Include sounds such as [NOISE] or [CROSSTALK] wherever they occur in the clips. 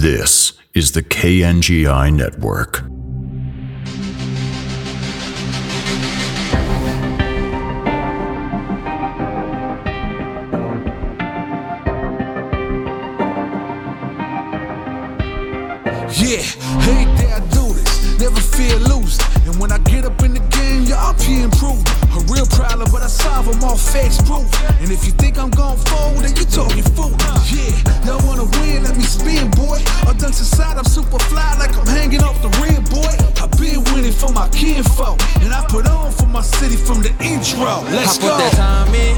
This is the KNGI Network. Yeah, hey day I do this, never fear losing. And when I get up in the game, y'all be improving. A real problem, but I solve them all facts proof. And if you think I'm gon' fold, Inside, I'm super fly like I'm hanging off the rim, boy. I been winning for my kinfolk, and I put on for my city from the intro. Let's I go. put that time in.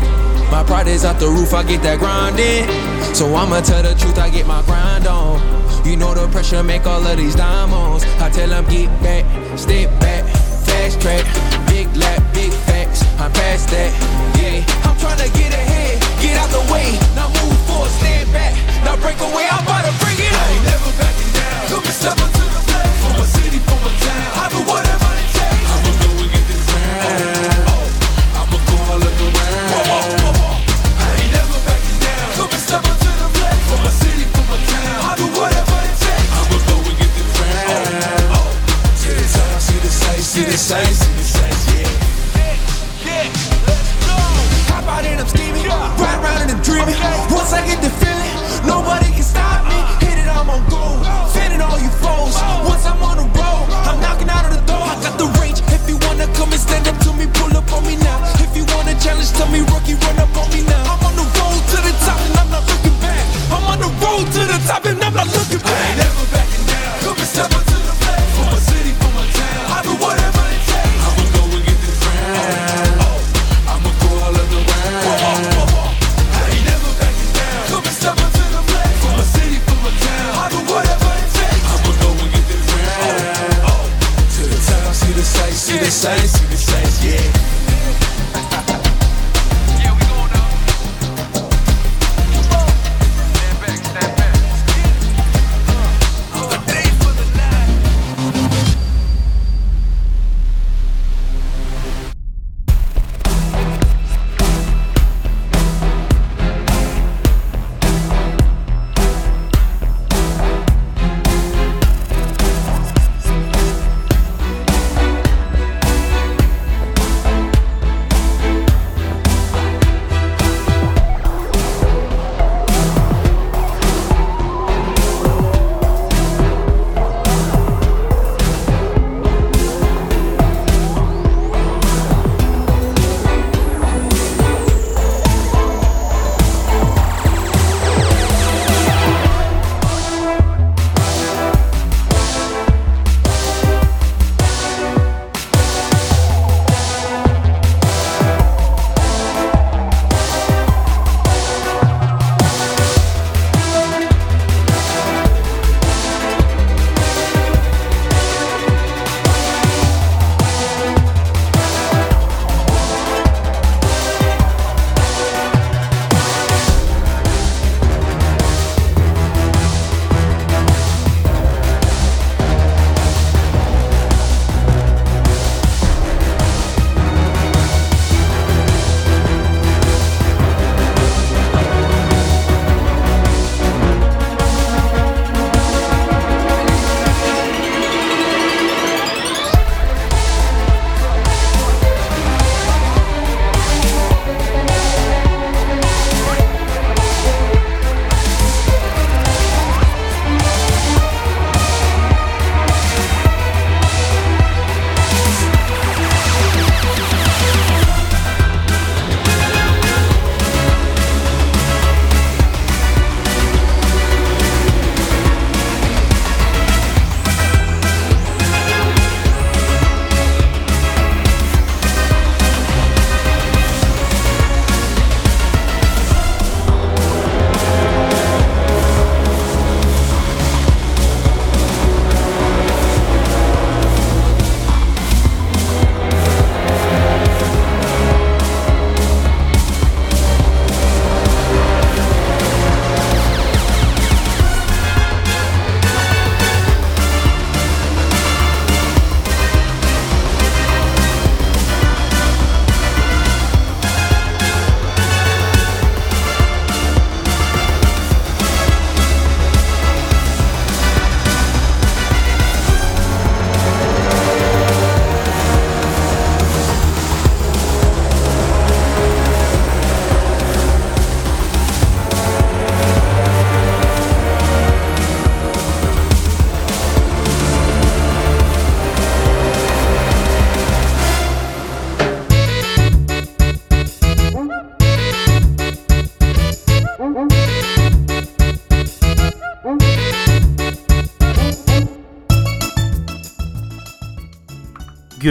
My pride is out the roof, I get that grind in. So I'ma tell the truth, I get my grind on. You know the pressure make all of these diamonds. I tell them get back, step back, fast track, big lap, big facts. I'm past that, yeah. I'm tryna get ahead, get out the way. Now move forward, stand back. Now break away, I'm about to bring it. I ain't never down.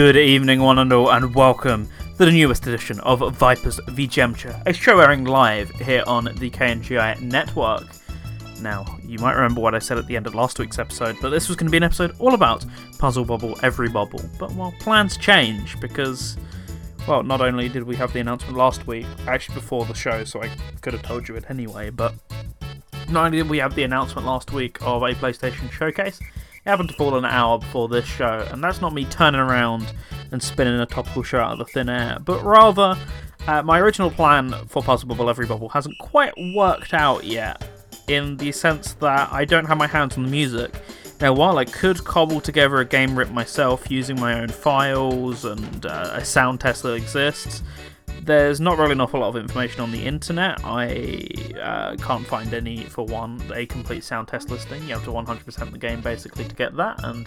Good evening, one and all, and welcome to the newest edition of Vipers v Gemcha, a show airing live here on the KNGI network. Now, you might remember what I said at the end of last week's episode, that this was going to be an episode all about Puzzle Bobble Every Bubble, But, well, plans change because, well, not only did we have the announcement last week, actually before the show, so I could have told you it anyway, but not only did we have the announcement last week of a PlayStation showcase, happened to fall an hour before this show, and that's not me turning around and spinning a topical show out of the thin air, but rather uh, my original plan for Puzzle Bobble Every Bubble hasn't quite worked out yet, in the sense that I don't have my hands on the music. Now, while I could cobble together a game rip myself using my own files and uh, a sound test that exists, there's not really an awful lot of information on the internet. I uh, can't find any, for one, a complete sound test listing. You have to 100% the game basically to get that, and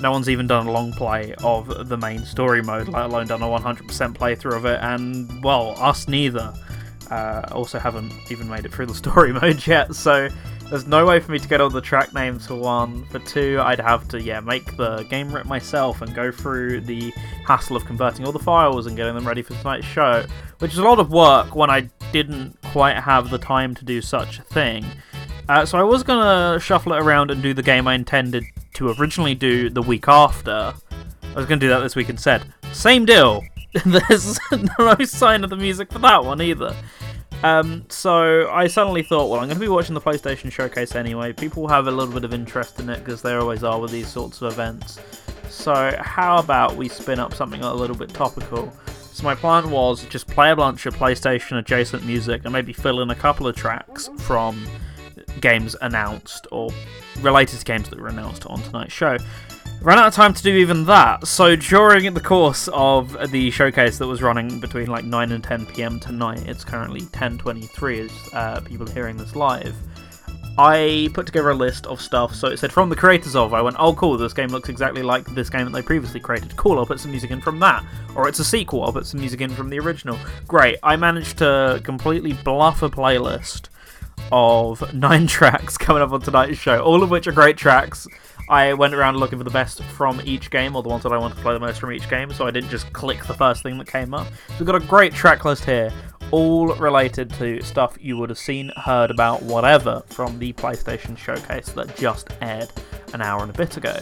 no one's even done a long play of the main story mode, let alone done a 100% playthrough of it, and, well, us neither. Uh, also haven't even made it through the story [LAUGHS] mode yet, so there's no way for me to get all the track names for one. For two, I'd have to yeah make the game rip myself and go through the hassle of converting all the files and getting them ready for tonight's show, which is a lot of work when I didn't quite have the time to do such a thing. Uh, so I was gonna shuffle it around and do the game I intended to originally do the week after. I was gonna do that this week instead. Same deal. [LAUGHS] There's [LAUGHS] no sign of the music for that one either. Um, so I suddenly thought, well, I'm going to be watching the PlayStation Showcase anyway. People have a little bit of interest in it because they always are with these sorts of events. So how about we spin up something a little bit topical? So my plan was just play a bunch of PlayStation adjacent music and maybe fill in a couple of tracks from games announced or related to games that were announced on tonight's show. Ran out of time to do even that, so during the course of the showcase that was running between like 9 and 10 pm tonight, it's currently 10.23 as uh, people are hearing this live, I put together a list of stuff. So it said from the creators of, I went, oh cool, this game looks exactly like this game that they previously created. Cool, I'll put some music in from that. Or it's a sequel, I'll put some music in from the original. Great, I managed to completely bluff a playlist of [LAUGHS] nine tracks coming up on tonight's show, all of which are great tracks I went around looking for the best from each game, or the ones that I want to play the most from each game, so I didn't just click the first thing that came up. So we've got a great track list here, all related to stuff you would have seen, heard about, whatever, from the PlayStation Showcase that just aired an hour and a bit ago.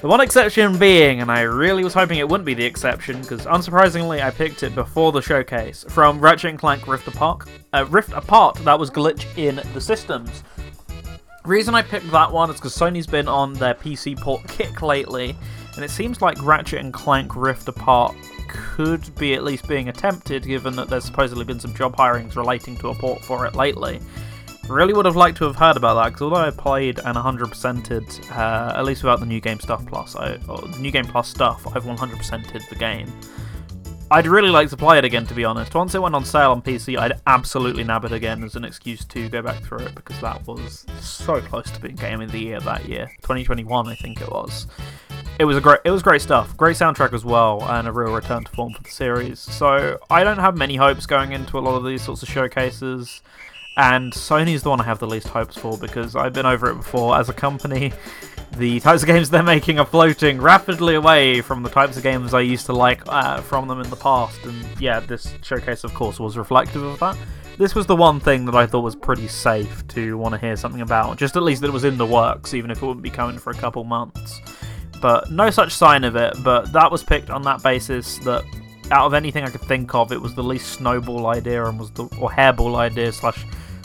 The one exception being, and I really was hoping it wouldn't be the exception, because unsurprisingly I picked it before the showcase, from Ratchet & Clank Rift Apart. Uh, Rift Apart, that was Glitch in the Systems reason I picked that one is because Sony's been on their PC port kick lately, and it seems like Ratchet and Clank Rift Apart could be at least being attempted, given that there's supposedly been some job hirings relating to a port for it lately. Really would have liked to have heard about that, because although I played and 100%ed, uh, at least without the New Game Stuff Plus, I, the New Game Plus stuff, I've 100%ed the game. I'd really like to play it again, to be honest. Once it went on sale on PC, I'd absolutely nab it again as an excuse to go back through it because that was so close to being Game of the Year that year, 2021, I think it was. It was a great, it was great stuff, great soundtrack as well, and a real return to form for the series. So I don't have many hopes going into a lot of these sorts of showcases, and Sony's the one I have the least hopes for because I've been over it before as a company the types of games they're making are floating rapidly away from the types of games I used to like uh, from them in the past. And yeah, this showcase, of course, was reflective of that. This was the one thing that I thought was pretty safe to want to hear something about, just at least that it was in the works, even if it wouldn't be coming for a couple months. But no such sign of it, but that was picked on that basis that out of anything I could think of, it was the least snowball idea and was the or hairball idea slash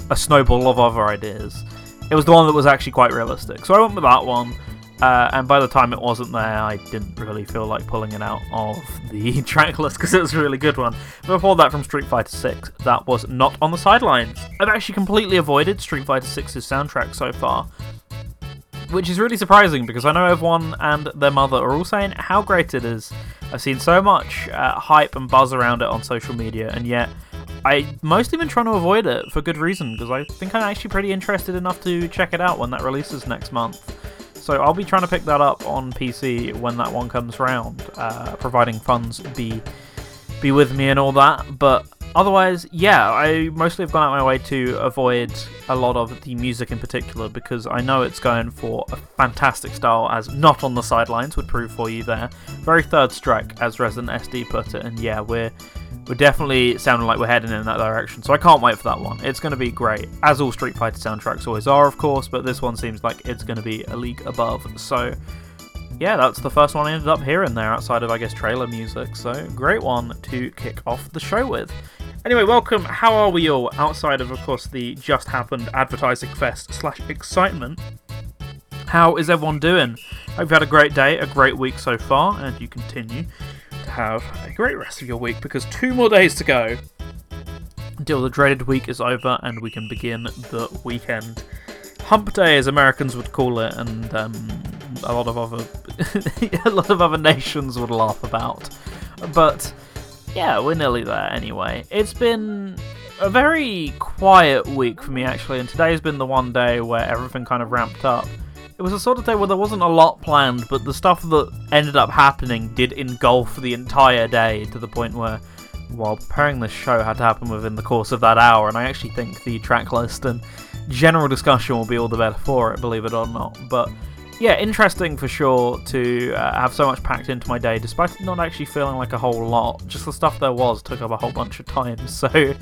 a snowball of other ideas it was the one that was actually quite realistic. So I went with that one. Uh, and by the time it wasn't there, I didn't really feel like pulling it out of [LAUGHS] the track list because it was a really good one. Before that, from Street Fighter 6, that was not on the sidelines. I've actually completely avoided Street Fighter 6's soundtrack so far, which is really surprising because I know everyone and their mother are all saying how great it is. I've seen so much uh, hype and buzz around it on social media, and yet I've mostly been trying to avoid it for good reason because I think I'm actually pretty interested enough to check it out when that releases next month. So I'll be trying to pick that up on PC when that one comes around, uh, providing funds be be with me and all that. But otherwise, yeah, I mostly have gone out my way to avoid a lot of the music in particular because I know it's going for a fantastic style, as not on the sidelines would prove for you there. Very third strike, as Resident SD put it, and yeah, we're we're definitely sounding like we're heading in that direction. So I can't wait for that one. It's going to be great, as all Street Fighter soundtracks always are, of course. But this one seems like it's going to be a league above. So yeah, that's the first one I ended up hearing there outside of, I guess, trailer music. So, great one to kick off the show with. Anyway, welcome. How are we all outside of, of course, the just happened advertising fest slash excitement? How is everyone doing? Hope you've had a great day, a great week so far, and you continue have a great rest of your week because two more days to go until the dreaded week is over and we can begin the weekend. Hump Day, as Americans would call it, and um, a lot of other [LAUGHS] a lot of other nations would laugh about. But yeah, we're nearly there anyway. It's been a very quiet week for me actually, and today's been the one day where everything kind of ramped up. It was a sort of day where there wasn't a lot planned, but the stuff that ended up happening did engulf the entire day to the point where, while preparing this show, had to happen within the course of that hour. And I actually think the track list and general discussion will be all the better for it, believe it or not. But yeah, interesting for sure to uh, have so much packed into my day, despite it not actually feeling like a whole lot. Just the stuff there was took up a whole bunch of time, [LAUGHS] so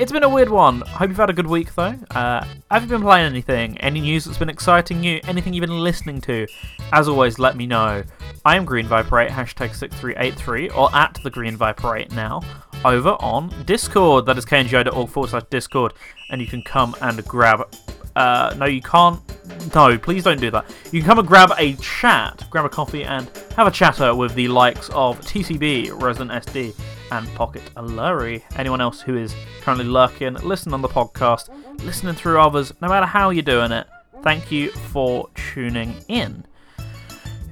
it's been a weird one. Hope you've had a good week though. Uh, have you been playing anything? Any news that's been exciting you? Anything you've been listening to? As always, let me know. I am Green Viper 8, hashtag 6383, or at the Green Viper 8 now, over on Discord. That is kngi.org forward slash Discord, and you can come and grab uh, no, you can't. No, please don't do that. You can come and grab a chat, grab a coffee, and have a chatter with the likes of TCB, Resident SD, and Pocket Aluri. Anyone else who is currently lurking, listen on the podcast, listening through others, no matter how you're doing it. Thank you for tuning in.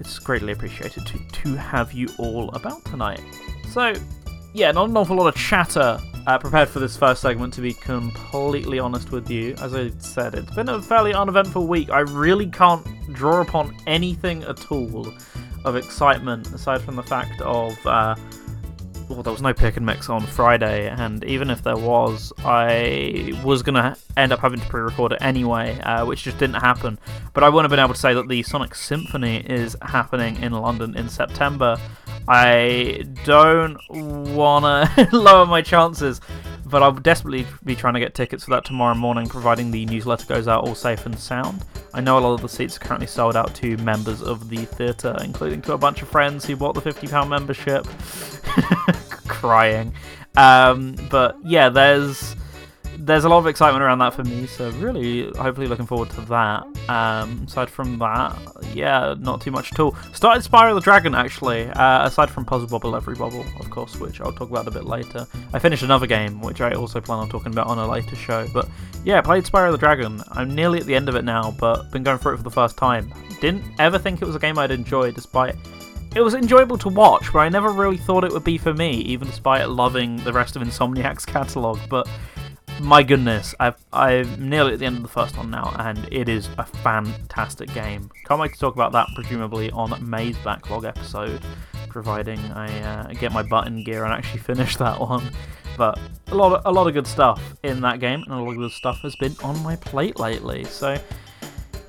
It's greatly appreciated to, to have you all about tonight. So, yeah, not an awful lot of chatter uh, prepared for this first segment, to be completely honest with you. As I said, it's been a fairly uneventful week. I really can't draw upon anything at all of excitement, aside from the fact of. Uh, well, there was no pick and mix on Friday, and even if there was, I was going to end up having to pre record it anyway, uh, which just didn't happen. But I wouldn't have been able to say that the Sonic Symphony is happening in London in September. I don't want to [LAUGHS] lower my chances, but I'll desperately be trying to get tickets for that tomorrow morning, providing the newsletter goes out all safe and sound. I know a lot of the seats are currently sold out to members of the theatre, including to a bunch of friends who bought the £50 membership. [LAUGHS] Crying. Um, but yeah, there's there's a lot of excitement around that for me, so really, hopefully, looking forward to that. Um, aside from that, yeah, not too much at all. Started Spyro the Dragon actually. Uh, aside from Puzzle Bobble Every Bubble, of course, which I'll talk about a bit later. I finished another game, which I also plan on talking about on a later show. But yeah, played Spyro the Dragon. I'm nearly at the end of it now, but been going through it for the first time. Didn't ever think it was a game I'd enjoy, despite it was enjoyable to watch, but I never really thought it would be for me, even despite loving the rest of Insomniac's [LAUGHS] catalogue. But my goodness, I've, I'm nearly at the end of the first one now, and it is a fantastic game. Can't wait to talk about that, presumably, on May's backlog episode, providing I uh, get my button gear and actually [LAUGHS] finish that one. But a lot, of, a lot of good stuff in that game, and a lot of good stuff has been on my plate lately. So,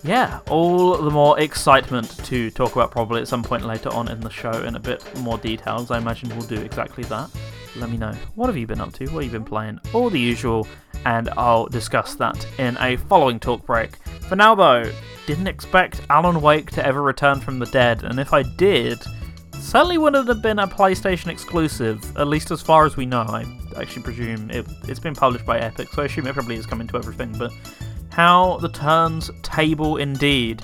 yeah, all the more excitement to talk about probably at some point later on in the show in a bit more details. I imagine we'll do exactly that let me know. What have you been up to? What have you been playing? All the usual, and I'll discuss that in a following talk break. For now, though, didn't expect Alan Wake to ever return from the dead, and if I did, certainly wouldn't have been a PlayStation exclusive, at least as far as we know. I actually presume it, it's been published by Epic, so I assume it probably is coming to everything, but how the turns table indeed.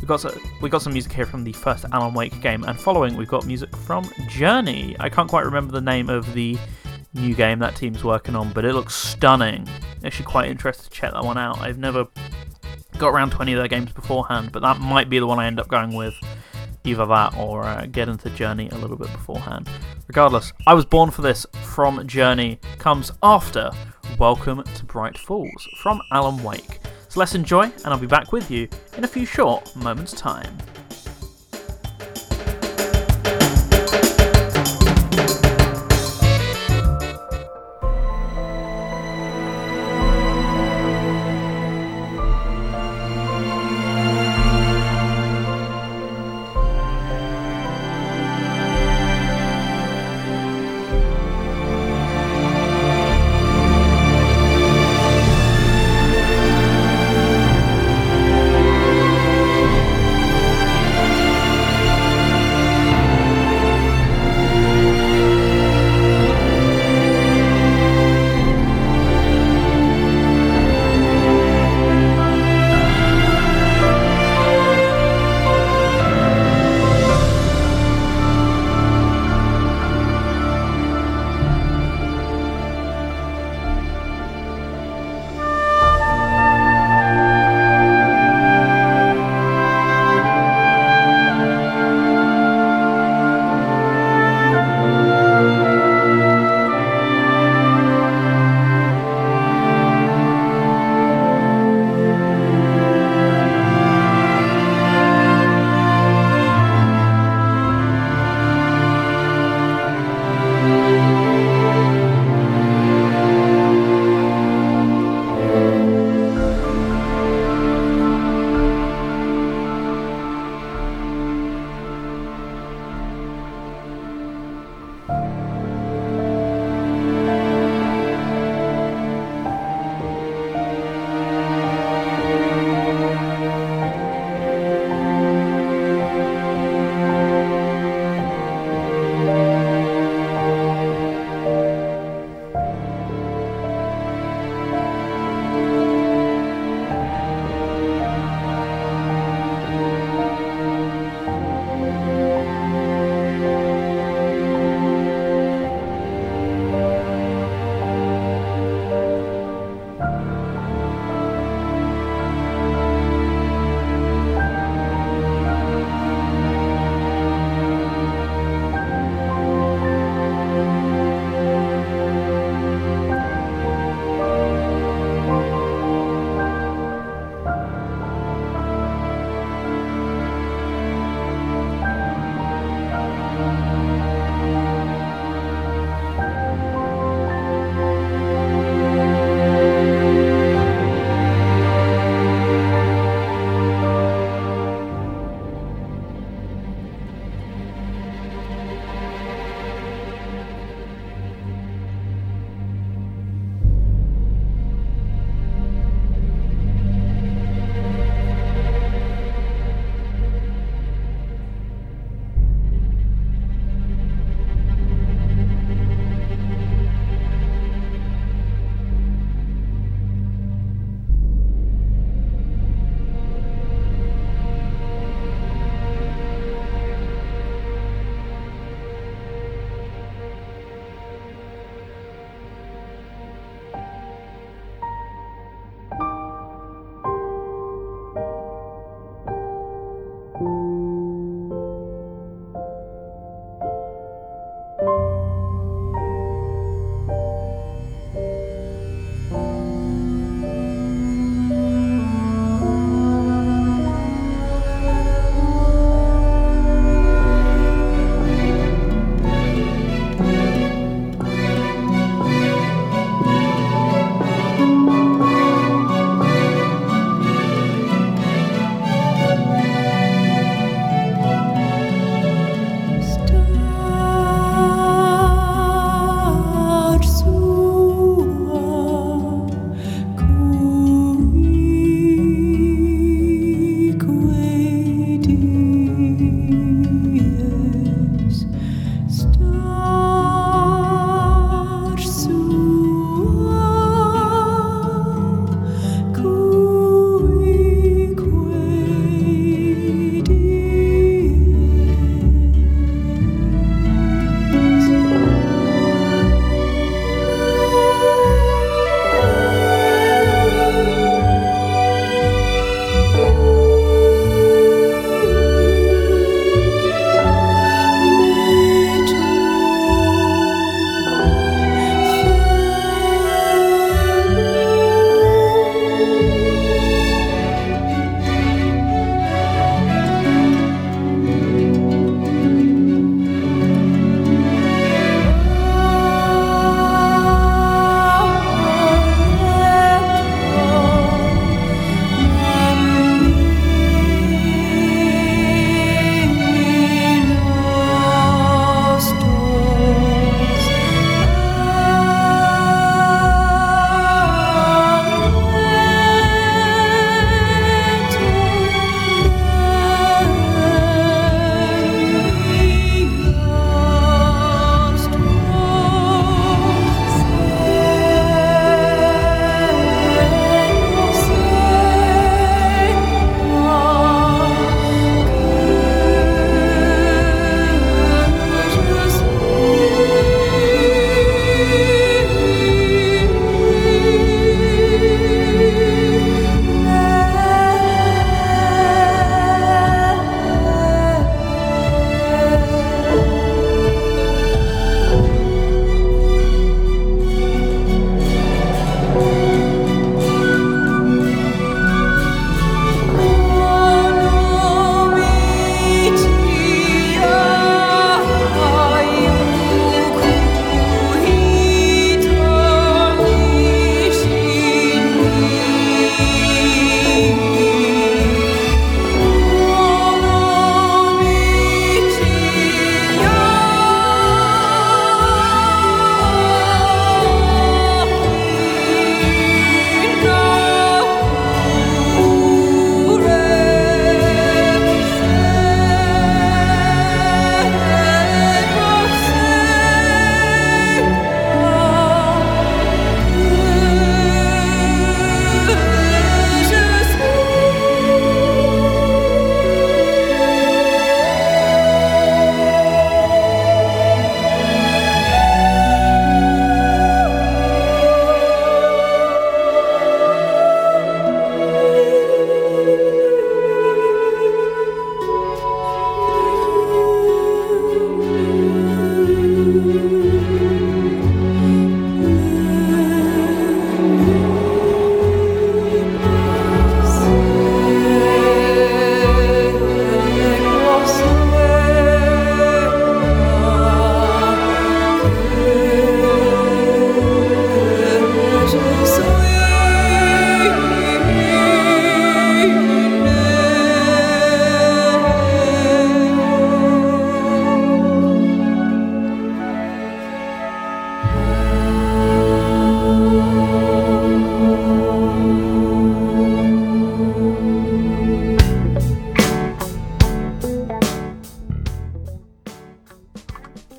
We got some, we got some music here from the first Alan Wake game, and following we've got music from Journey. I can't quite remember the name of the new game that team's working on, but it looks stunning. Actually, quite interested to check that one out. I've never got around to any of their games beforehand, but that might be the one I end up going with. Either that or uh, get into Journey a little bit beforehand. Regardless, I was born for this from Journey, comes after Welcome to Bright Falls from Alan Wake. So let's enjoy, and I'll be back with you in a few short moments' time.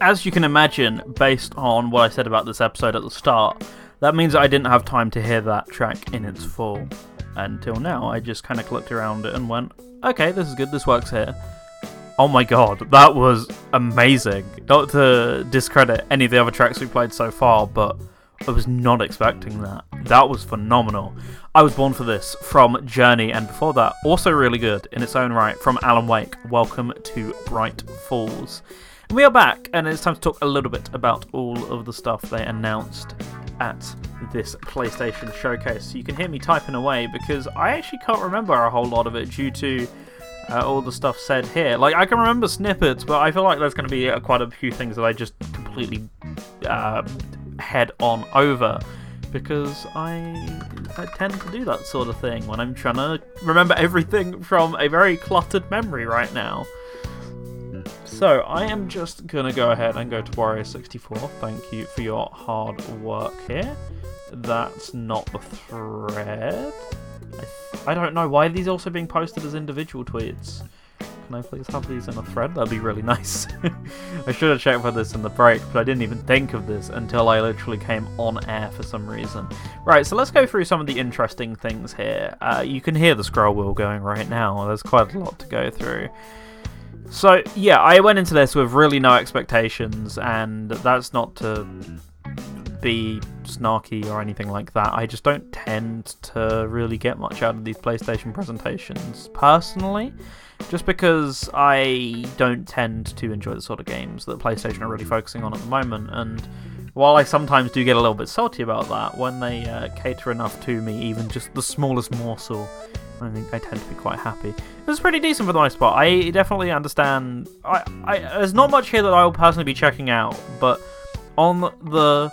As you can imagine, based on what I said about this episode at the start, that means I didn't have time to hear that track in its full until now. I just kind of clicked around it and went, okay, this is good, this works here. Oh my god, that was amazing. Not to discredit any of the other tracks we played so far, but I was not expecting that. That was phenomenal. I was born for this from Journey, and before that, also really good in its own right from Alan Wake. Welcome to Bright Falls. We are back, and it's time to talk a little bit about all of the stuff they announced at this PlayStation showcase. You can hear me typing away because I actually can't remember a whole lot of it due to uh, all the stuff said here. Like, I can remember snippets, but I feel like there's going to be uh, quite a few things that I just completely uh, head on over because I, I tend to do that sort of thing when I'm trying to remember everything from a very cluttered memory right now. So I am just gonna go ahead and go to Wario 64. Thank you for your hard work here. That's not the thread. I, I don't know why these are these also being posted as individual tweets. Can I please have these in a thread? That'd be really [LAUGHS] nice. I should have checked for this in the break, but I didn't even think of this until I literally came on air for some reason. Right, so let's go through some of the interesting things here. Uh, you can hear the scroll wheel going right now. There's quite a lot to go through. So, yeah, I went into this with really no expectations, and that's not to be snarky or anything like that. I just don't tend to really get much out of these PlayStation presentations personally just because I don't tend to enjoy the sort of games that PlayStation are really focusing on at the moment. And while I sometimes do get a little bit salty about that, when they uh, cater enough to me, even just the smallest morsel, I think I tend to be quite happy. It was pretty decent for the most part. I definitely understand. I, I there's not much here that I will personally be checking out, but on the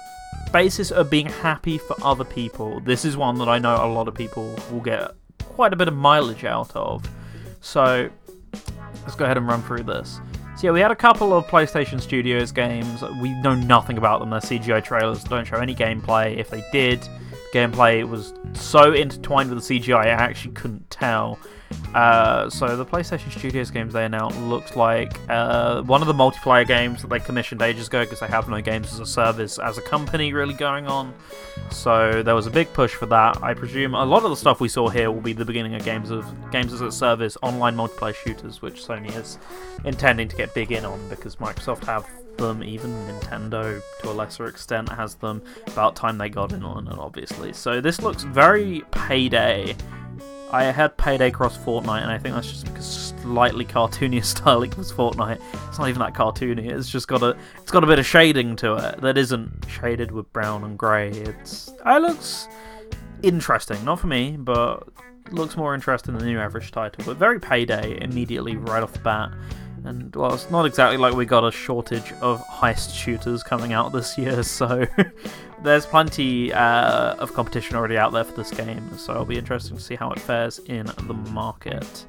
basis of being happy for other people, this is one that I know a lot of people will get quite a bit of mileage out of. So let's go ahead and run through this. So yeah, we had a couple of PlayStation Studios games. We know nothing about them. They're CGI trailers. Don't show any gameplay. If they did, gameplay was so intertwined with the CGI, I actually couldn't tell. Uh, so the PlayStation Studios games they announced looks like uh, one of the multiplayer games that they commissioned ages ago because they have no games as a service as a company really going on. So there was a big push for that. I presume a lot of the stuff we saw here will be the beginning of games of games as a service, online multiplayer shooters, which Sony is intending to get big in on because Microsoft have them, even Nintendo to a lesser extent has them. About time they got in on it, obviously. So this looks very payday I had Payday Cross Fortnite, and I think that's just because slightly cartoony [LAUGHS] style was Fortnite. It's not even that cartoony. It's just got a it's got a bit of shading to it that isn't shaded with brown and grey. It's uh, it looks interesting, not for me, but looks more interesting than the new average title. But very Payday immediately right off the bat. And well, it's not exactly like we got a shortage of heist shooters coming out this year, [LAUGHS] so [LAUGHS] there's plenty uh, of competition already out there for this game. So it'll be interesting to see how it fares in the market.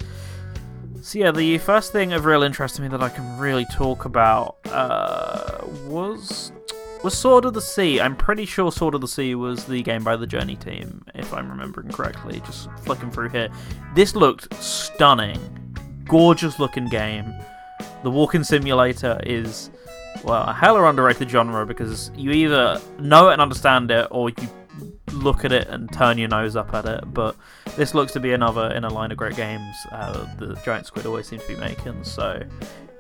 So yeah, the first thing of real interest to me that I can really talk about uh, was was Sword of the Sea. I'm pretty sure Sword of the Sea was the game by the Journey team, if I'm remembering correctly. Just flicking through here, this looked stunning, gorgeous looking game the walking simulator is well a hella underrated genre because you either know it and understand it or you look at it and turn your nose up at it. But this looks to be another in a line of great games uh, the giant squid always seem to be making. So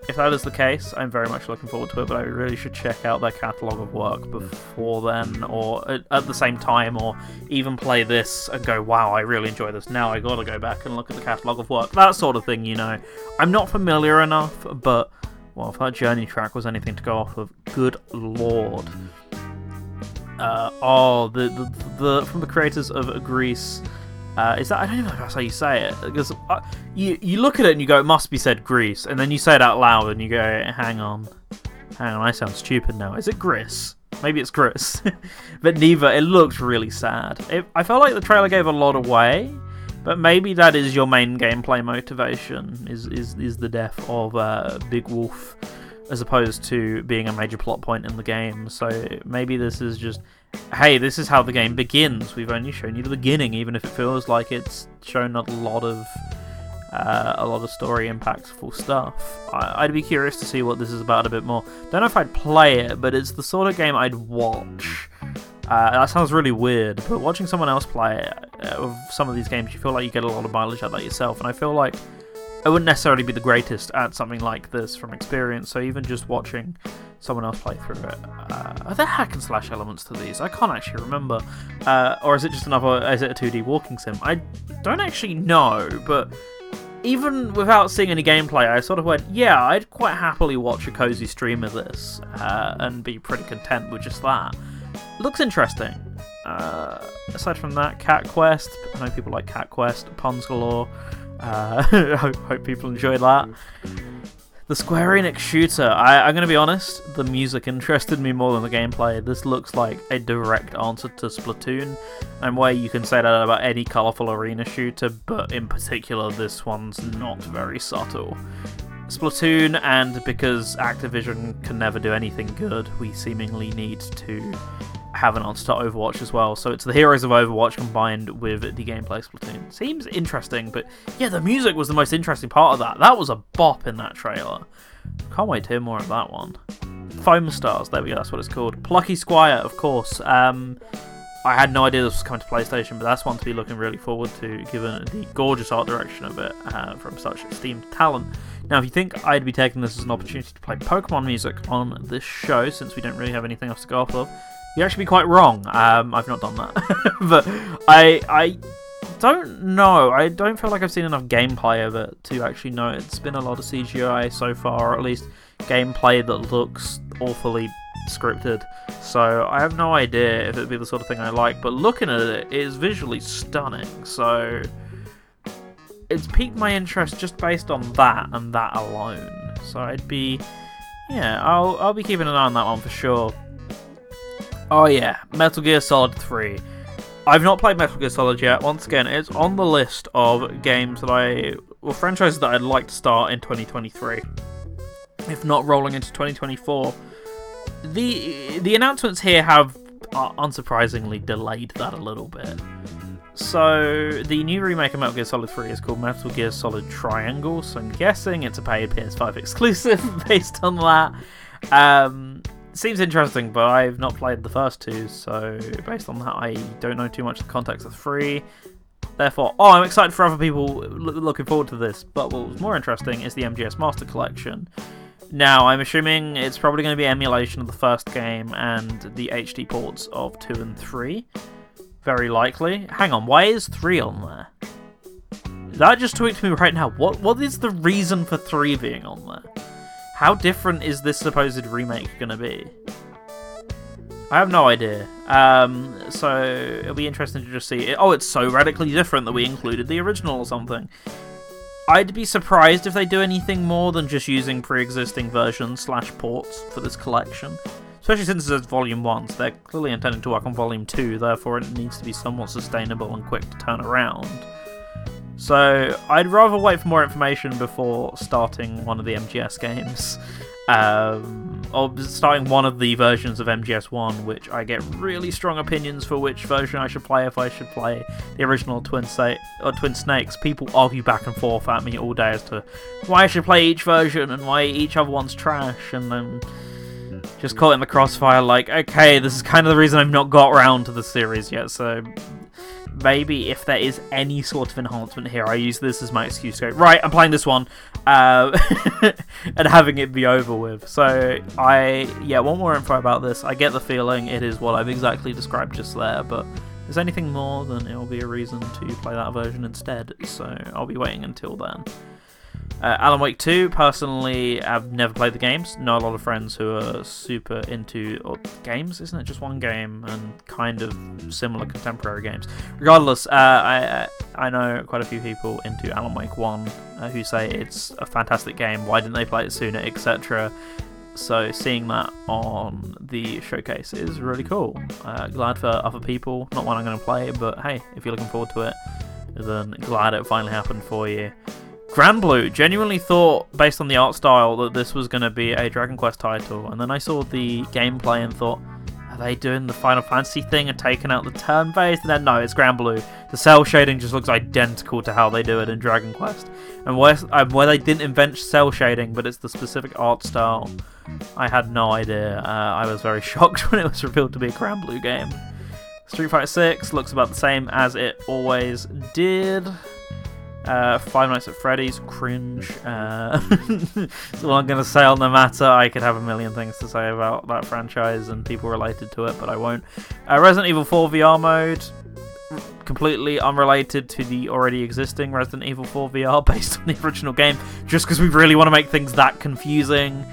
if that is the case, I'm very much looking forward to it, but I really should check out their catalogue of work before then, or at the same time, or even play this and go, wow, I really enjoy this. Now I gotta go back and look at the catalogue of work. That sort of thing, you know. I'm not familiar enough, but, well, if that journey track was anything to go off of, good lord. Uh, oh, the, the, the from the creators of Gris uh, is that I don't even know if that's how you say it because uh, you you look at it and you go it must be said Greece and then you say it out loud and you go hang on hang on I sound stupid now. Is it Gris? Maybe it's Gris. [LAUGHS] But neither it looks really sad. It, I felt like the trailer gave a lot away but maybe that is your main gameplay motivation is is is the death of uh, Big Wolf as opposed to being a major plot point in the game. So maybe this is just hey, this is how the game begins. We've only shown you the beginning, even if it feels like it's shown a lot of Uh, a lot of story impactful stuff. I- would be curious to see what this is about a bit more. Don't know if I'd play it, but it's the sort of game I'd watch. Uh, that sounds really weird, but watching someone else play it, uh, some of these games, you feel like you get a lot of mileage out of that yourself, and I feel like I wouldn't necessarily be the greatest at something like this from experience, so even just watching someone else play through it. Uh, are there hack and slash elements to these? I can't actually remember. Uh, or is it just another, is it a 2D walking sim? I don't actually know, but even without seeing any gameplay, I sort of went, yeah, I'd quite happily watch a cozy stream of this uh, and be pretty content with just that. Looks interesting. Uh, aside from that, Cat Quest. I know people like Cat Quest, puns galore. Uh, [LAUGHS] hope, hope people enjoy that. The Square Enix shooter. I, am going to be honest, the music interested me more than the gameplay. This looks like a direct answer to Splatoon, and where you can say that about any colourful arena shooter, but in particular, this one's not very subtle. Splatoon, and because Activision can never do anything good, we seemingly need to have an answer to Overwatch as well. So it's the heroes of Overwatch combined with the gameplay Splatoon. Seems interesting, but yeah, the music was the most interesting part of that. That was a bop in that trailer. Can't wait to hear more of that one. Foam Stars, there we go, that's what it's called. Plucky Squire, of course. Um, I had no idea this was coming to PlayStation, but that's one to be looking really forward to, given the gorgeous art direction of it uh, from such esteemed talent. Now, if you think I'd be taking this as an opportunity to play Pokemon music on this show, since we don't really have anything else to go off of, you'd actually be quite wrong. Um, I've not done that, [LAUGHS] but I I don't know. I don't feel like I've seen enough gameplay of it to actually know. It's been a lot of CGI so far, or at least gameplay that looks awfully scripted. So I have no idea if it'd be the sort of thing I like. But looking at it, it is visually stunning. So it's piqued my interest just based on that and that alone. So I'd be, yeah, I'll I'll be keeping an eye on that one for sure. Oh yeah, Metal Gear Solid 3. I've not played Metal Gear Solid yet. Once again, it's on the list of games that I, well, franchises that I'd like to start in 2023. If not rolling into 2024. The the announcements here have, uh, unsurprisingly, delayed that a little bit. So the new remake of Metal Gear Solid 3 is called Metal Gear Solid Triangle. So I'm guessing it's a paid PS5 [LAUGHS] exclusive based on that. Um, seems interesting, but I've not played the first two, so based on that, I don't know too much the context of three. Therefore, oh, I'm excited for other people looking forward to this. But what's more interesting is the MGS Master Collection. Now, I'm assuming it's probably going to be emulation of the first game and the HD ports of 2 and 3. Very likely. Hang on, why is 3 on there? That just tweaked me right now. What What is the reason for 3 being on there? How different is this supposed remake going to be? I have no idea. Um, so it'll be interesting to just see. Oh, it's so radically different that we included the original or something. I'd be surprised if they do anything more than just using pre-existing versions slash ports for this collection. Especially since it's Volume 1, so they're clearly intending to work on Volume 2, therefore it needs to be somewhat sustainable and quick to turn around. So I'd rather wait for more information before starting one of the MGS games. Um, or starting one of the versions of MGS1, which I get really strong opinions for which version I should play if I should play the original Twin, Sa- or Twin Snakes. People argue back and forth at me all day as to why I should play each version and why each other one's trash, and then just caught in the crossfire like, okay, this is kind of the reason I've not got around to the series yet, so maybe if there is any sort of enhancement here, I use this as my excuse to go, right, I'm playing this one, uh, [LAUGHS] and having it be over with. So, I, yeah, want more info about this. I get the feeling it is what I've exactly described just there, but if there's anything more, then it will be a reason to play that version instead, so I'll be waiting until then. Uh, Alan Wake 2, personally, I've never played the games. Know a lot of friends who are super into games, isn't it? Just one game and kind of similar contemporary games. Regardless, uh, I I know quite a few people into Alan Wake 1 uh, who say it's a fantastic game. Why didn't they play it sooner, etc. So seeing that on the showcase is really cool. Uh, glad for other people. Not one I'm going to play, but hey, if you're looking forward to it, then glad it finally happened for you. Granblue genuinely thought, based on the art style, that this was going to be a Dragon Quest title, and then I saw the gameplay and thought, are they doing the Final Fantasy thing and taking out the turn based? And then no, it's Granblue. The cel shading just looks identical to how they do it in Dragon Quest. And where, where they didn't invent cel shading, but it's the specific art style, I had no idea. Uh, I was very [LAUGHS] shocked when it was revealed to be a Granblue game. Street Fighter 6 looks about the same as it always did. Uh, Five Nights at Freddy's, cringe. Uh, [LAUGHS] that's all I'm going to say on the matter. I could have a million things to say about that franchise and people related to it, but I won't. Uh, Resident Evil 4 VR mode, completely unrelated to the already existing Resident Evil 4 VR [LAUGHS] based on the original game, just because we really want to make things that confusing.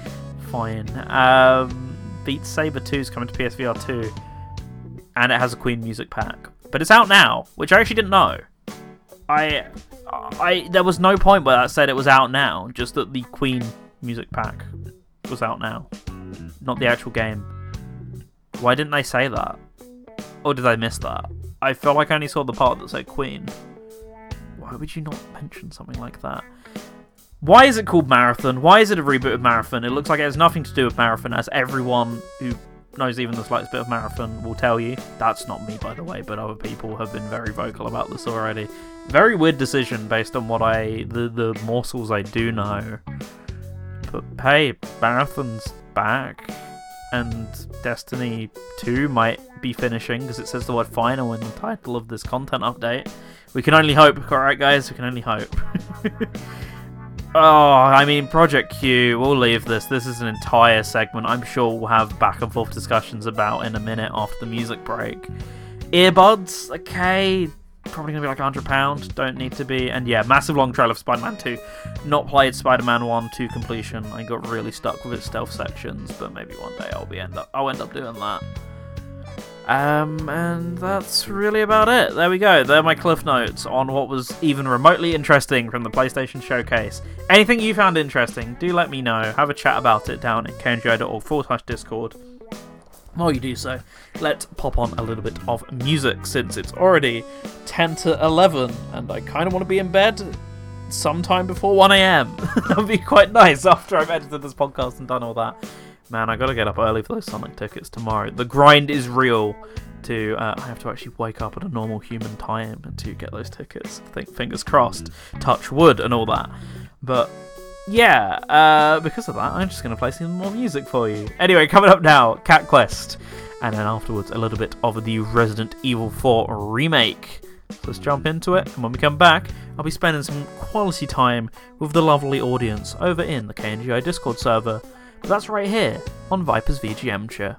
Fine. Um, Beat Saber 2 is coming to PSVR 2, and it has a Queen music pack. But it's out now, which I actually didn't know. I I there was no point where that said it was out now, just that the Queen music pack was out now, not the actual game. Why didn't they say that? Or did I miss that? I felt like I only saw the part that said Queen. Why would you not mention something like that? Why is it called Marathon? Why is it a reboot of Marathon? It looks like it has nothing to do with Marathon, as everyone who knows even the slightest bit of Marathon will tell you. That's not me, by the way, but other people have been very vocal about this already. Very weird decision based on what I the the morsels I do know. But hey, Marathon's back, and Destiny 2 might be finishing because it says the word final in the title of this content update. We can only hope, alright, guys. We can only hope. [LAUGHS] Oh, I mean, Project Q, we'll leave this. This is an entire segment I'm sure we'll have back and forth discussions about in a minute after the music break. Earbuds, okay, probably gonna be like £100, don't need to be. And yeah, massive long trail of Spider Man 2. Not played Spider Man 1 to completion. I got really stuck with its stealth sections, but maybe one day I'll be end up I'll end up doing that. Um, and that's really about it. There we go. There are my cliff notes on what was even remotely interesting from the PlayStation Showcase. Anything you found interesting, do let me know. Have a chat about it down at kngi.org forward slash Discord. While you do so, let's pop on a little bit of music since it's already 10 to 11 and I kind of want to be in bed sometime before 1am. [LAUGHS] that would be quite nice after I've edited this podcast and done all that. Man, I gotta get up early for those Sonic tickets tomorrow. The grind is real. To uh, I have to actually wake up at a normal human time to get those tickets. Think fingers crossed, touch wood, and all that. But yeah, uh, because of that, I'm just gonna play some more music for you. Anyway, coming up now, Cat Quest, and then afterwards a little bit of the Resident Evil 4 remake. So let's jump into it, and when we come back, I'll be spending some quality time with the lovely audience over in the KNGI Discord server. But that's right here on Viper's VGMture.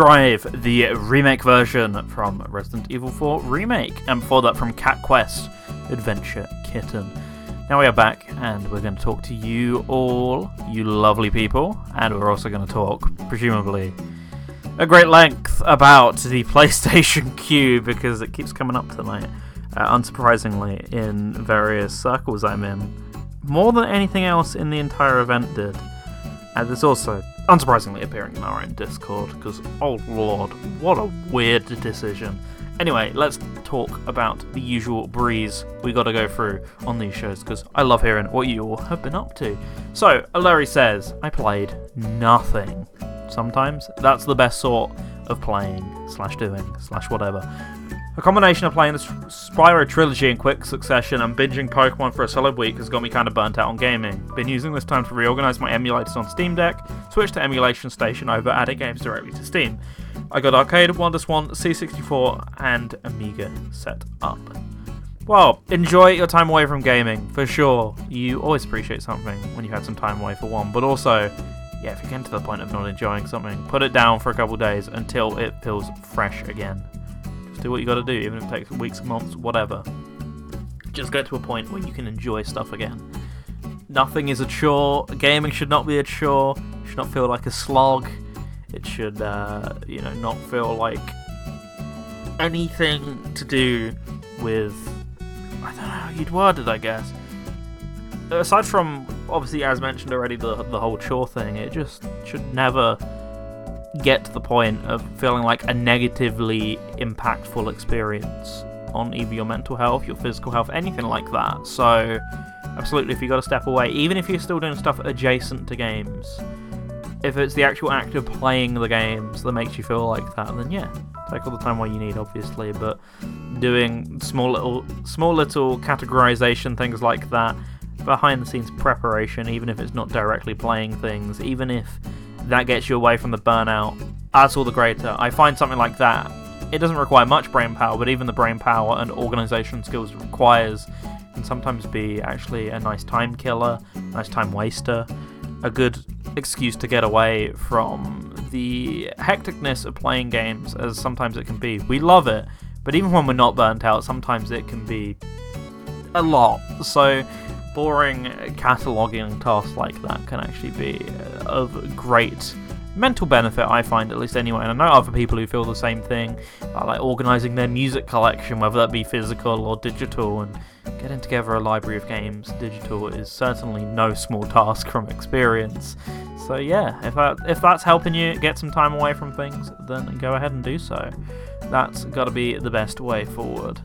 Drive, the remake version from Resident Evil 4 Remake, and before that from Cat Quest Adventure Kitten. Now we are back, and we're going to talk to you all, you lovely people, and we're also going to talk, presumably, a great length about the [LAUGHS] PlayStation Q because it keeps coming up tonight, uh, unsurprisingly, in various circles I'm in. More than anything else in the entire event did. And there's also, unsurprisingly, appearing in our own Discord because, oh lord, what a weird decision. Anyway, let's talk about the usual breeze we gotta go through on these shows because I love hearing what you all have been up to. So, Larry says, I played nothing. Sometimes that's the best sort of playing, slash doing, slash whatever. A combination of playing the Spyro trilogy in quick succession and binging Pokemon for a solid week has got me kind of burnt out on gaming. Been using this time to reorganize my emulators on Steam Deck, switch to Emulation Station over adding games directly to Steam. I got Arcade, WonderSwan, C64, and Amiga set up. Well, enjoy your time away from gaming, for sure. You always appreciate something when you had some time away for one, but also, yeah, if you get to the point of not enjoying something, put it down for a couple days until it feels fresh again. Just do what you gotta do, even if it takes weeks, months, whatever. Just get to a point where you can enjoy stuff again. Nothing is a chore. Gaming should not be a chore. It should not feel like a slog. It should, uh, you know, not feel like anything to do with. I don't know how you'd word it, I guess. Aside from, obviously, as mentioned already, the, the whole chore thing, it just should never get to the point of feeling like a negatively impactful experience on either your mental health, your physical health, anything like that. So, absolutely, if you got to step away, even if you're still doing stuff adjacent to games, if it's the actual act of playing the games that makes you feel like that, then yeah, take all the time while you need, obviously. But doing small little, small little categorization things like that, behind the scenes preparation, even if it's not directly playing things, even if that gets you away from the burnout, that's all the greater. I find something like that. It doesn't require much brain power, but even the brain power and organization skills it requires can sometimes be actually a nice time killer, nice time waster, a good excuse to get away from the hecticness of playing games, as sometimes it can be. We love it, but even when we're not burnt out, sometimes it can be a lot. So, boring cataloging tasks like that can actually be uh, of great mental benefit, I find, at least anyway. And I know other people who feel the same thing, like organising their music collection, whether that be physical or digital, and getting together a library of games digital is certainly no small task from experience. So yeah, if that, if that's helping you get some time away from things, then go ahead and do so. That's got to be the best way forward.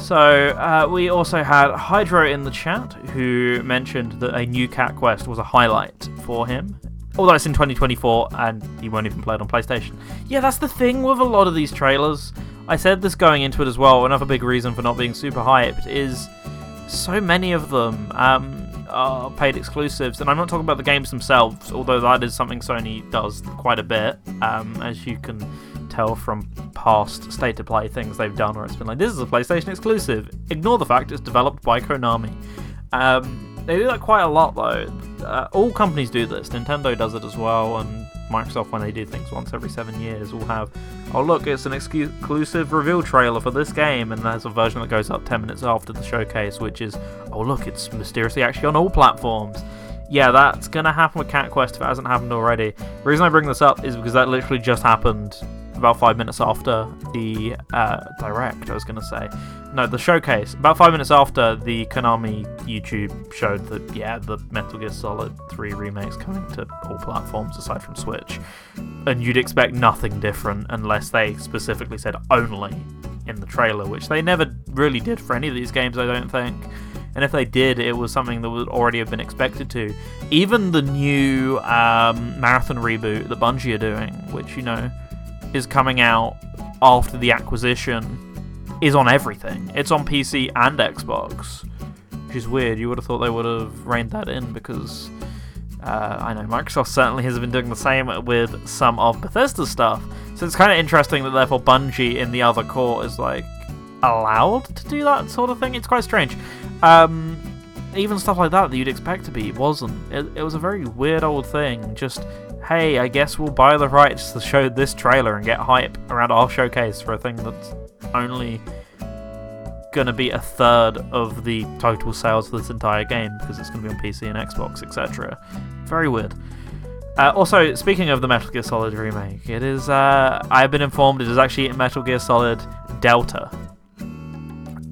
So, uh, we also had Hydro in the chat who mentioned that a new Cat Quest was a highlight for him. Although it's in 2024 and he won't even play it on PlayStation. Yeah, that's the thing with a lot of these trailers. I said this going into it as well. Another big reason for not being super hyped is so many of them um, are paid exclusives. And I'm not talking about the games themselves, although that is something Sony does quite a bit, um, as you can tell from past State of Play things they've done where it's been like, this is a PlayStation exclusive. Ignore the fact it's developed by Konami. Um, they do that quite a lot though. Uh, all companies do this. Nintendo does it as well, and Microsoft, when they do things once every seven years, will have, oh look, it's an exclusive reveal trailer for this game, and there's a version that goes up 10 minutes after the showcase, which is, oh look, it's mysteriously actually on all platforms. Yeah, that's gonna happen with Cat Quest if it hasn't happened already. The reason I bring this up is because that literally just happened about five minutes after the uh, direct, I was going to say. No, the showcase. About five minutes after the Konami YouTube showed that, yeah, the Metal Gear Solid 3 remake's coming to all platforms aside from Switch. And you'd expect nothing different unless they specifically said only in the trailer, which they never really did for any of these games, I don't think. And if they did, it was something that would already have been expected to. Even the new um, Marathon reboot that Bungie are doing, which, you know, is coming out after the acquisition is on everything. It's on PC and Xbox, which is weird. You would have thought they would have reined that in because uh, I know Microsoft certainly has been doing the same with some of Bethesda's stuff. So it's kind of interesting that therefore Bungie in the other court is like allowed to do that sort of thing. It's quite strange. Um, even stuff like that that you'd expect to be wasn't. It, it was a very weird old thing. Just hey, I guess we'll buy the rights to show this trailer and get hype around our showcase for a thing that's only gonna be a third of the total sales of this entire game because it's gonna be on PC and Xbox, etc. Very weird. Uh, also, speaking of the Metal Gear Solid remake, it is. Uh, I have been informed it is actually Metal Gear Solid Delta.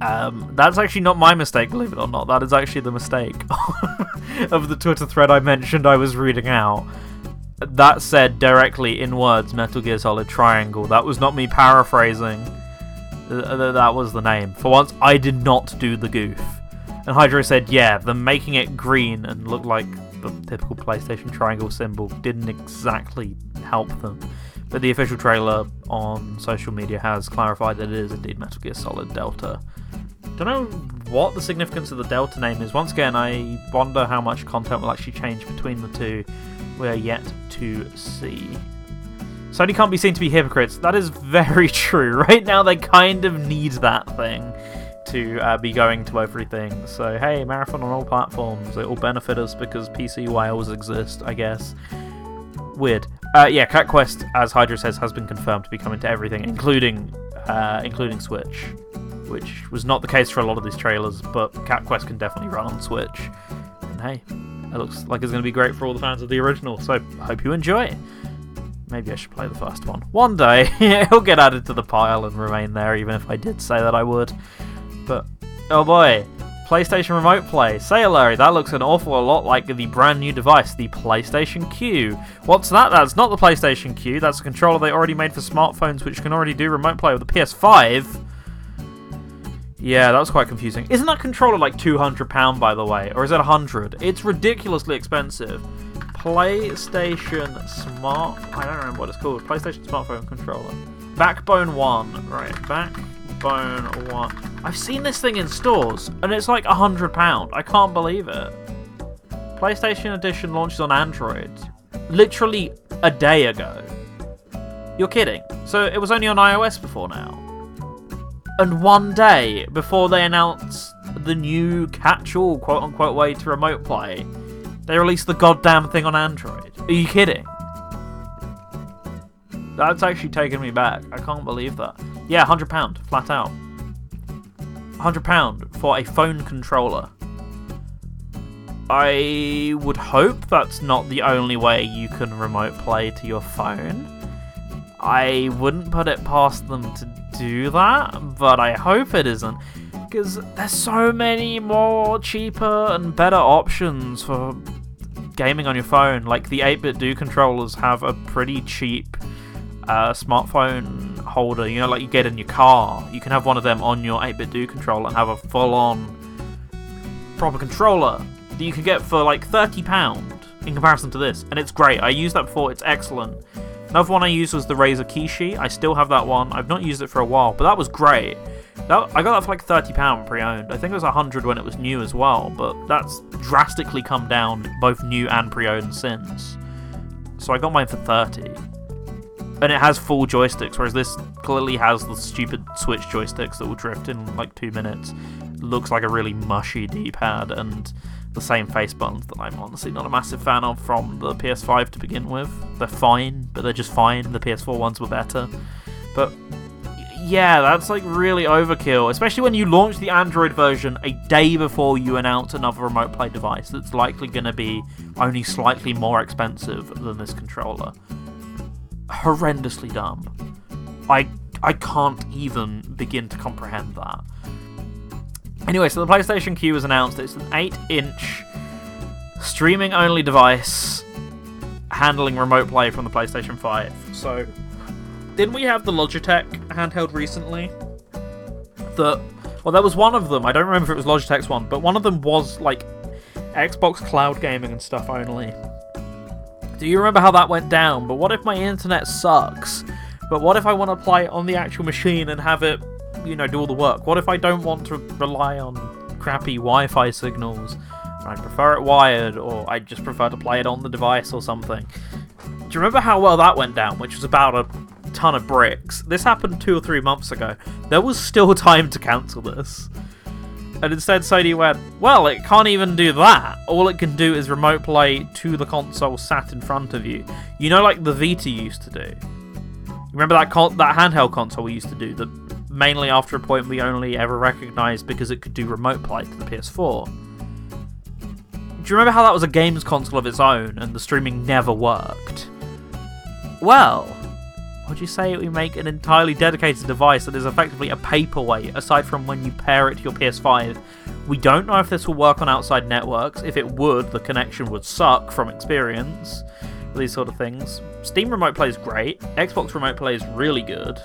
Um, that's actually not my mistake, believe it or not. That is actually the mistake [LAUGHS] of the Twitter thread I mentioned I was reading out. That said directly in words Metal Gear Solid Triangle. That was not me paraphrasing. That was the name. For once, I did not do the goof. And Hydro said, yeah, them making it green and look like the typical PlayStation triangle symbol didn't exactly help them. But the official trailer on social media has clarified that it is indeed Metal Gear Solid Delta. Don't know what the significance of the Delta name is. Once again, I wonder how much content will actually change between the two. We're yet to see. Sony can't be seen to be hypocrites. That is very [LAUGHS] true. Right now, they kind of need that thing to uh, be going to everything. So, hey, Marathon on all platforms. It will benefit us because PC Wales exist, I guess. Weird. Uh, yeah, Cat Quest, as Hydro says, has been confirmed to be coming to everything, including uh, including Switch, which was not the case for a lot of these trailers, but Cat Quest can definitely run on Switch. And hey, it looks like it's going to be great for all the fans of the original, so I hope you enjoy. it. Maybe I should play the first one. One day, [LAUGHS] it'll get added to the pile and remain there, even if I did say that I would. But, oh boy, PlayStation Remote Play. Say Larry, that looks an awful lot like the brand new device, the PlayStation Q. What's that? That's not the PlayStation Q, that's a controller they already made for smartphones which can already do remote play with the PS5. Yeah, that was quite confusing. Isn't that controller like £200 by the way? Or is it 100 It's ridiculously expensive. PlayStation Smart... I don't remember what it's called. PlayStation Smartphone Controller. Backbone 1. Right, Backbone 1. I've seen this thing in stores, and it's like £100. I can't believe it. PlayStation Edition launches on Android. Literally a day ago. You're kidding. So it was only on iOS before now. And one day before they announce the new catch-all quote-unquote way to remote play, they released the goddamn thing on Android. Are you kidding? That's actually taken me back. I can't believe that. Yeah, £100, flat out. £100 for a phone controller. I would hope that's not the only way you can remote play to your phone. I wouldn't put it past them to do that, but I hope it isn't because there's so many more cheaper and better options for gaming on your phone. Like the 8BitDo controllers have a pretty cheap uh, smartphone holder. You know, like you get in your car. You can have one of them on your 8BitDo controller and have a full-on proper controller that you can get for like thirty pound in comparison to this, and it's great. I used that before. It's excellent. Another one I used was the Razer Kishi. I still have that one. I've not used it for a while, but that was great. That, I got that for like £30 pre-owned. I think it was 100 when it was new as well, but that's drastically come down both new and pre-owned since. So I got mine for 30. And it has full joysticks, whereas this clearly has the stupid Switch joysticks that will drift in like two minutes. Looks like a really mushy D-pad, and the same face buttons that I'm honestly not a massive fan of from the PS5 to begin with. They're fine, but they're just fine. The PS4 ones were better. But yeah, that's like really overkill, especially when you launch the Android version a day before you announce another remote play device that's likely going to be only slightly more expensive than this controller. Horrendously dumb. I I can't even begin to comprehend that. Anyway, so the PlayStation Q was announced. It's an 8 inch streaming only device handling remote play from the PlayStation 5. So, didn't we have the Logitech handheld recently? The well, there was one of them. I don't remember if it was Logitech's one, but one of them was like Xbox cloud gaming and stuff only. Do you remember how that went down? But what if my internet sucks? But what if I want to play it on the actual machine and have it you know, do all the work? What if I don't want to rely on crappy Wi-Fi signals? I prefer it wired, or I just prefer to play it on the device or something. Do you remember how well that went down, which was about a ton of bricks? This happened two or three months ago. There was still [LAUGHS] time to cancel this. And instead, Sony went, well, it can't even do that. All it can do is remote play to the console sat in front of you. You know, like the Vita used to do. Remember that con- that handheld console we used to do that mainly after a point we only ever recognized because it could do remote play to the PS4. Do you remember how that was a games console of its own and the streaming never worked? Well, would you say we make an entirely dedicated device that is effectively a paperweight aside from when you pair it to your PS5? We don't know if this will work on outside networks. If it would, the connection would suck from experience. These sort of things. Steam Remote Play is great. Xbox Remote Play is really good.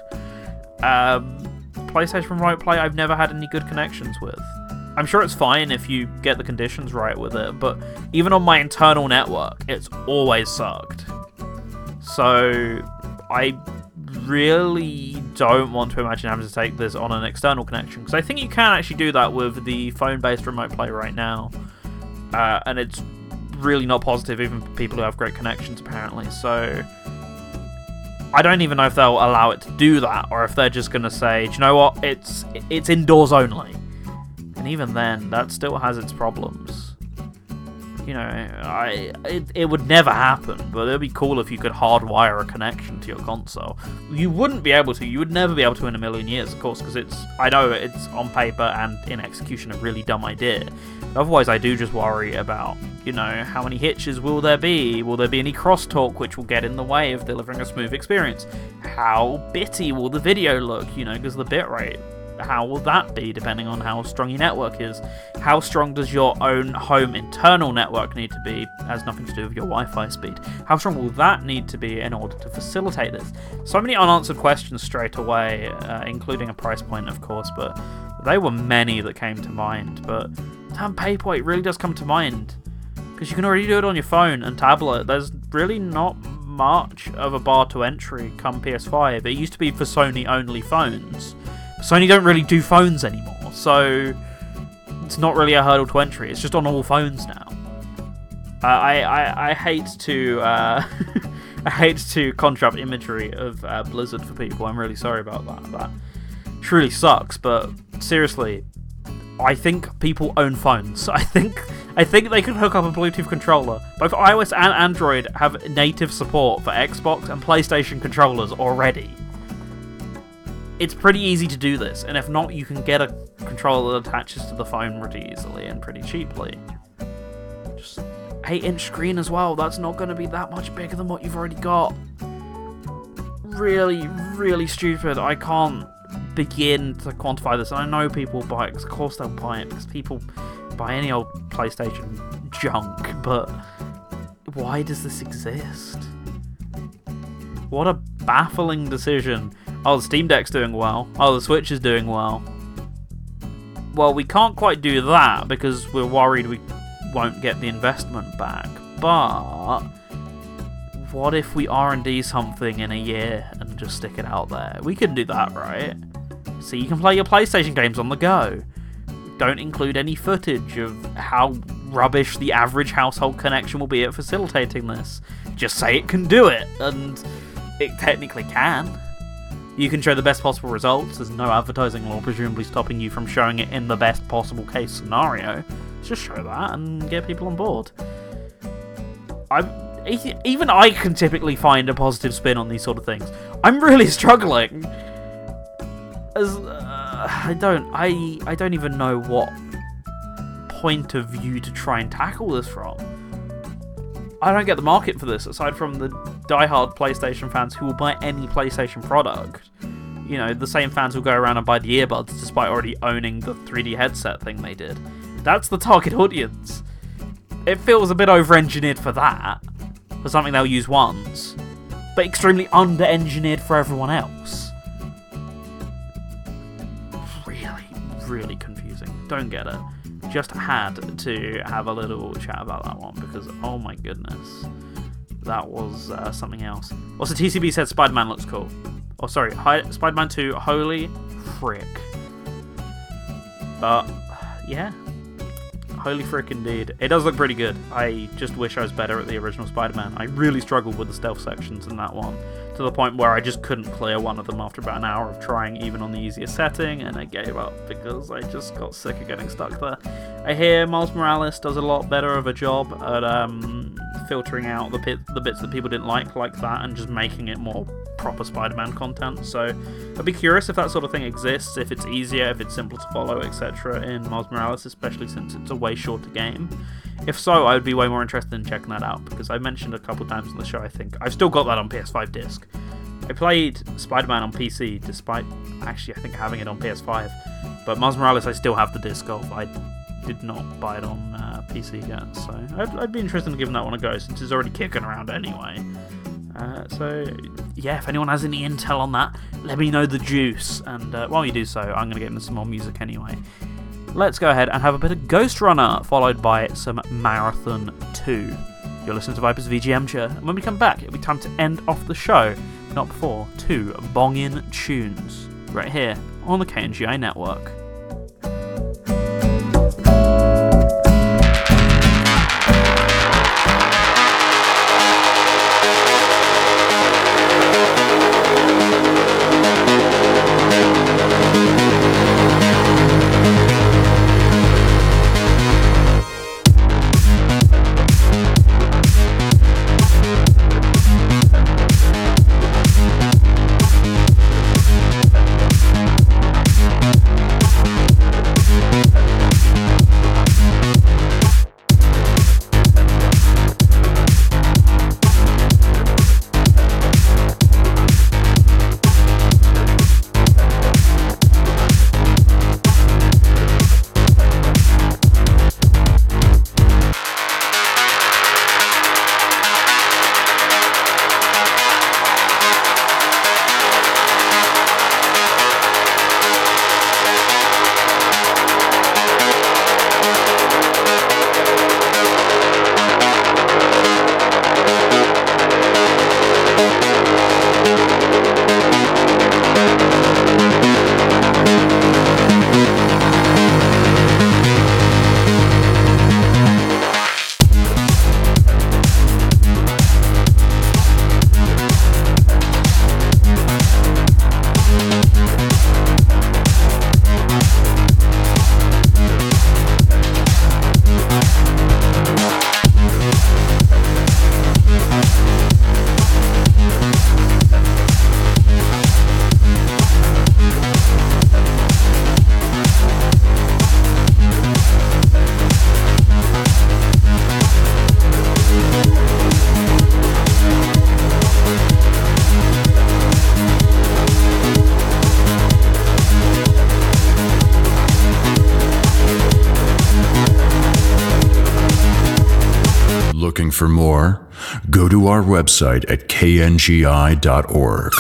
Um, PlayStation Remote Play, I've never had any good connections with. I'm sure it's fine if you get the conditions right with it, but even on my internal network, it's always sucked. So I really don't want to imagine having to take this on an external connection because I think you can actually do that with the phone-based remote play right now, uh, and it's really not positive even for people who have great connections apparently. So I don't even know if they'll allow it to do that or if they're just going to say, do you know what, it's it's indoors only, and even then that still has its problems you know, I it, it would never happen, but it'd be cool if you could hardwire a connection to your console. You wouldn't be able to. You would never be able to in a million years, of course, because it's. I know it's on paper and in execution a really dumb idea. Otherwise, I do just worry about, you know, how many hitches will there be? Will there be any crosstalk which will get in the way of delivering a smooth experience? How bitty will the video look? You know, because the bitrate how will that be depending on how strong your network is? How strong does your own home internal network need to be? It has nothing to do with your Wi Fi speed. How strong will that need to be in order to facilitate this? So many unanswered questions straight away, uh, including a price point, of course, but they were many that came to mind. But damn, Paperweight really does come to mind because you can already do it on your phone and tablet. There's really not much of a bar to entry come PS5. It used to be for Sony only phones. Sony don't really do phones anymore, so it's not really a hurdle to entry. It's just on all phones now. Uh, I, I I hate to uh, [LAUGHS] I hate to conjure up imagery of uh, Blizzard for people. I'm really sorry about that. That truly sucks. But seriously, I think people own phones. [LAUGHS] I think I think they could hook up a Bluetooth controller. Both iOS and Android have native support for Xbox and PlayStation controllers already it's pretty easy to do this, and if not, you can get a controller that attaches to the phone pretty easily and pretty cheaply. Just 8 inch screen as well, that's not going to be that much bigger than what you've already got. Really, really stupid. I can't begin to quantify this, and I know people buy it, of course they'll buy it, because people buy any old PlayStation junk, but why does this exist? What a baffling decision Oh, the Steam Deck's doing well. Oh, the Switch is doing well. Well, we can't quite do that because we're worried we won't get the investment back. But what if we R&D something in a year and just stick it out there? We can do that, right? So you can play your PlayStation games on the go. Don't include any footage of how rubbish the average household connection will be at facilitating this. Just say it can do it, and it technically can. You can show the best possible results. There's no advertising law presumably stopping you from showing it in the best possible case scenario. Just show that and get people on board. I even I can typically find a positive spin on these sort of things. I'm really [LAUGHS] struggling. As uh, I don't I I don't even know what point of view to try and tackle this from. I don't get the market for this aside from the die-hard PlayStation fans who will buy any PlayStation product. You know, the same fans who go around and buy the earbuds despite already owning the 3D headset thing they did. That's the target [LAUGHS] audience. It feels a bit over-engineered for that, for something they'll use once, but extremely under-engineered for everyone else. Really, really confusing. Don't get it just had to have a little chat about that one because oh my goodness, that was uh, something else. Also, TCB said Spider Man looks cool. Oh, sorry, Spider Man 2, holy frick. But yeah, Holy frick indeed. It does look pretty good. I just wish I was better at the original Spider Man. I really struggled with the stealth sections in that one, to the point where I just couldn't clear one of them after about an hour of trying, even on the easiest setting, and I gave up because I just got sick of getting stuck there. I hear Miles Morales does a lot better of a job at um, filtering out the, pit, the bits that people didn't like, like that, and just making it more proper Spider Man content. So I'd be curious if that sort of thing exists, if it's easier, if it's simpler to follow, etc. in Miles Morales, especially since it's a way shorter game. If so, I would be way more interested in checking that out because I mentioned a couple times on the show, I think. I've still got that on PS5 disc. I played Spider Man on PC despite actually, I think, having it on PS5. But Miles Morales, I still have the disc of. I did not buy it on uh, PC yet, so I'd, I'd, be interested in giving that one a go since it's already kicking around anyway. Uh, so, yeah, if anyone has any intel on that, let me know the juice. And uh, while you do so, I'm going to get into some more music anyway. Let's go ahead and have a bit of Ghostrunner, followed by some Marathon 2. You're listening to Vipers VGMture, and when we come back, it'll be time to end off the show, not before two bong-in tunes, right here on the KNGI network. Our website at kngi.org.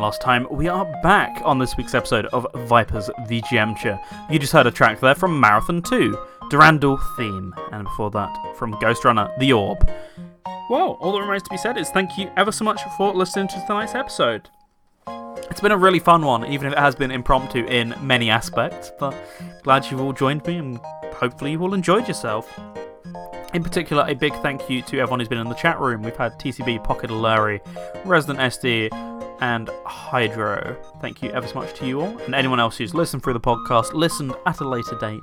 Last time, we are back on this week's episode of Vipers VGMture. You just heard a track there from Marathon 2, Durandal Theme, and before that, from Ghostrunner, The Orb. Well, all that remains to be said is thank you ever so much for listening to tonight's episode. It's been a really fun one, even if it has been impromptu in many aspects, but glad you've all joined me and hopefully you all enjoyed yourself. In particular, a big thank you to everyone who's been in the chat room. We've had TCB, Pocket Aluri, Resident SD, and Hydro. Thank you ever so much to you all, and anyone else who's listened through the podcast, listened at a later date,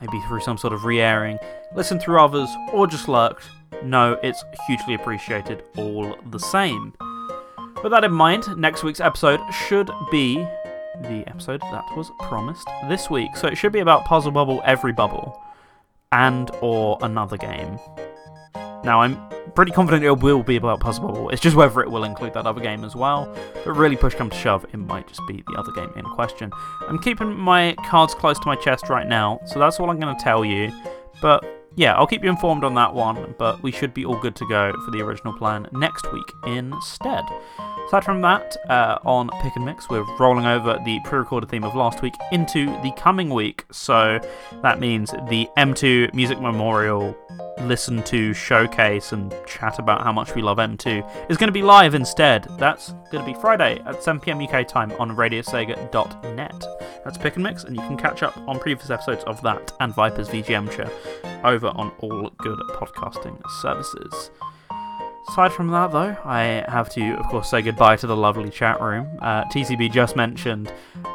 maybe through some sort of re airing, listened through others, or just lurked. No, it's hugely appreciated all the same. With that in mind, next week's episode should be the episode that was promised this week. So it should be about Puzzle Bobble Everybubble and or another game. Now, I'm pretty confident it will be about Puzzle Bobble. It's just whether it will include that other game as well. But really, push come to shove, it might just be the other game in question. I'm keeping my cards close to my chest right now, so that's all I'm going to tell you. But yeah, I'll keep you informed on that one, but we should be all good to go for the original plan next week instead. Aside from that, uh, on Pick and Mix, we're rolling over the pre recorded theme of last week into the coming week. So that means the M2 Music Memorial listen to, showcase, and chat about how much we love M2 is going to be live instead. That's going to be Friday at 7pm UK time on radiosega.net. That's Pick and Mix, and you can catch up on previous episodes of that and Viper's VGMture over on all good podcasting services. Aside from that, though, I have to, of course, say goodbye to the lovely chat room. Uh, TCB just mentioned,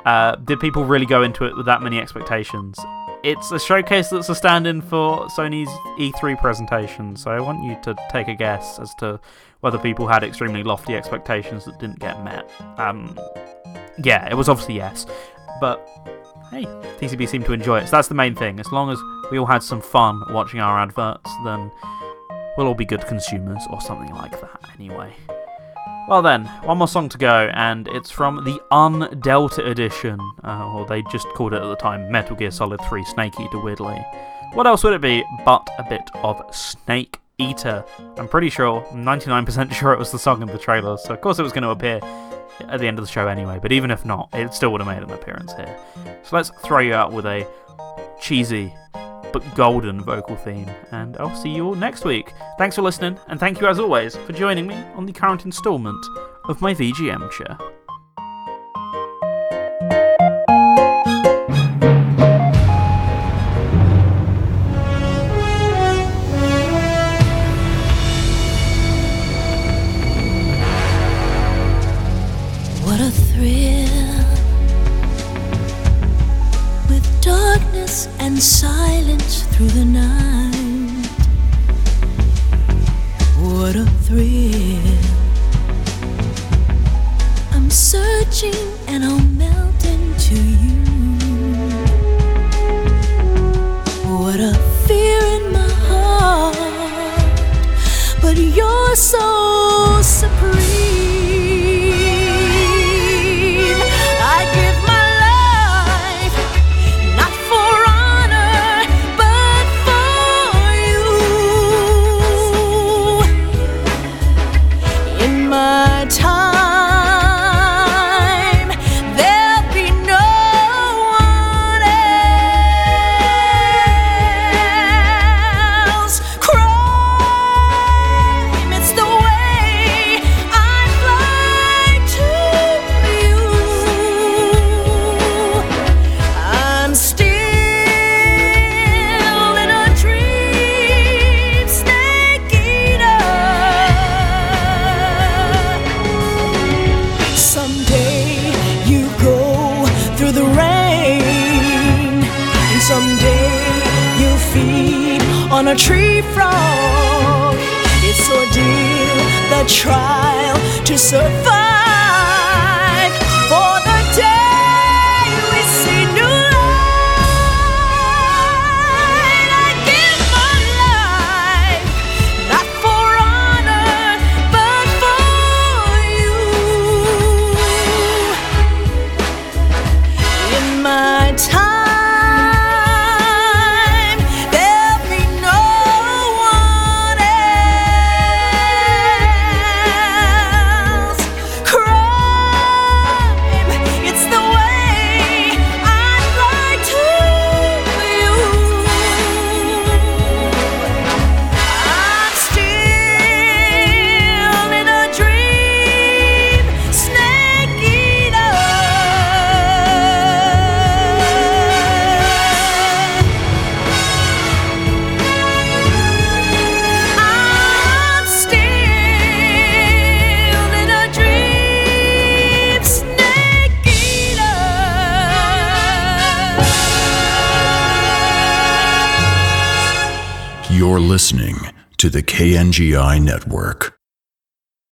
uh, did people really go into it with that many expectations? It's a showcase that's a stand in for Sony's E3 presentation, so I want you to take a guess as to whether people had extremely lofty expectations that didn't get met. Um, yeah, it was obviously yes, but hey, TCB seemed to enjoy it, so that's the main thing. As long as we all had some fun watching our adverts, then we'll all be good consumers, or something like that, anyway. Well, then, one more song to go, and it's from the Un-Delta edition, uh, or they just called it at the time Metal Gear Solid 3 Snake Eater, weirdly. What else would it be but a bit of Snake Eater? I'm pretty sure, 99% [LAUGHS] sure it was the song in the trailer, so of course it was going to appear at the end of the show anyway, but even if not, it still would have made an appearance here. So let's throw you out with a cheesy but golden vocal theme. And I'll see you all next week. Thanks for listening, and thank you as always for joining me on the current instalment of my VGMture. Darkness and silence through the night. What a thrill. I'm searching and I'll melt into you. What a fear in my heart, but you're so supreme. KNGI Network.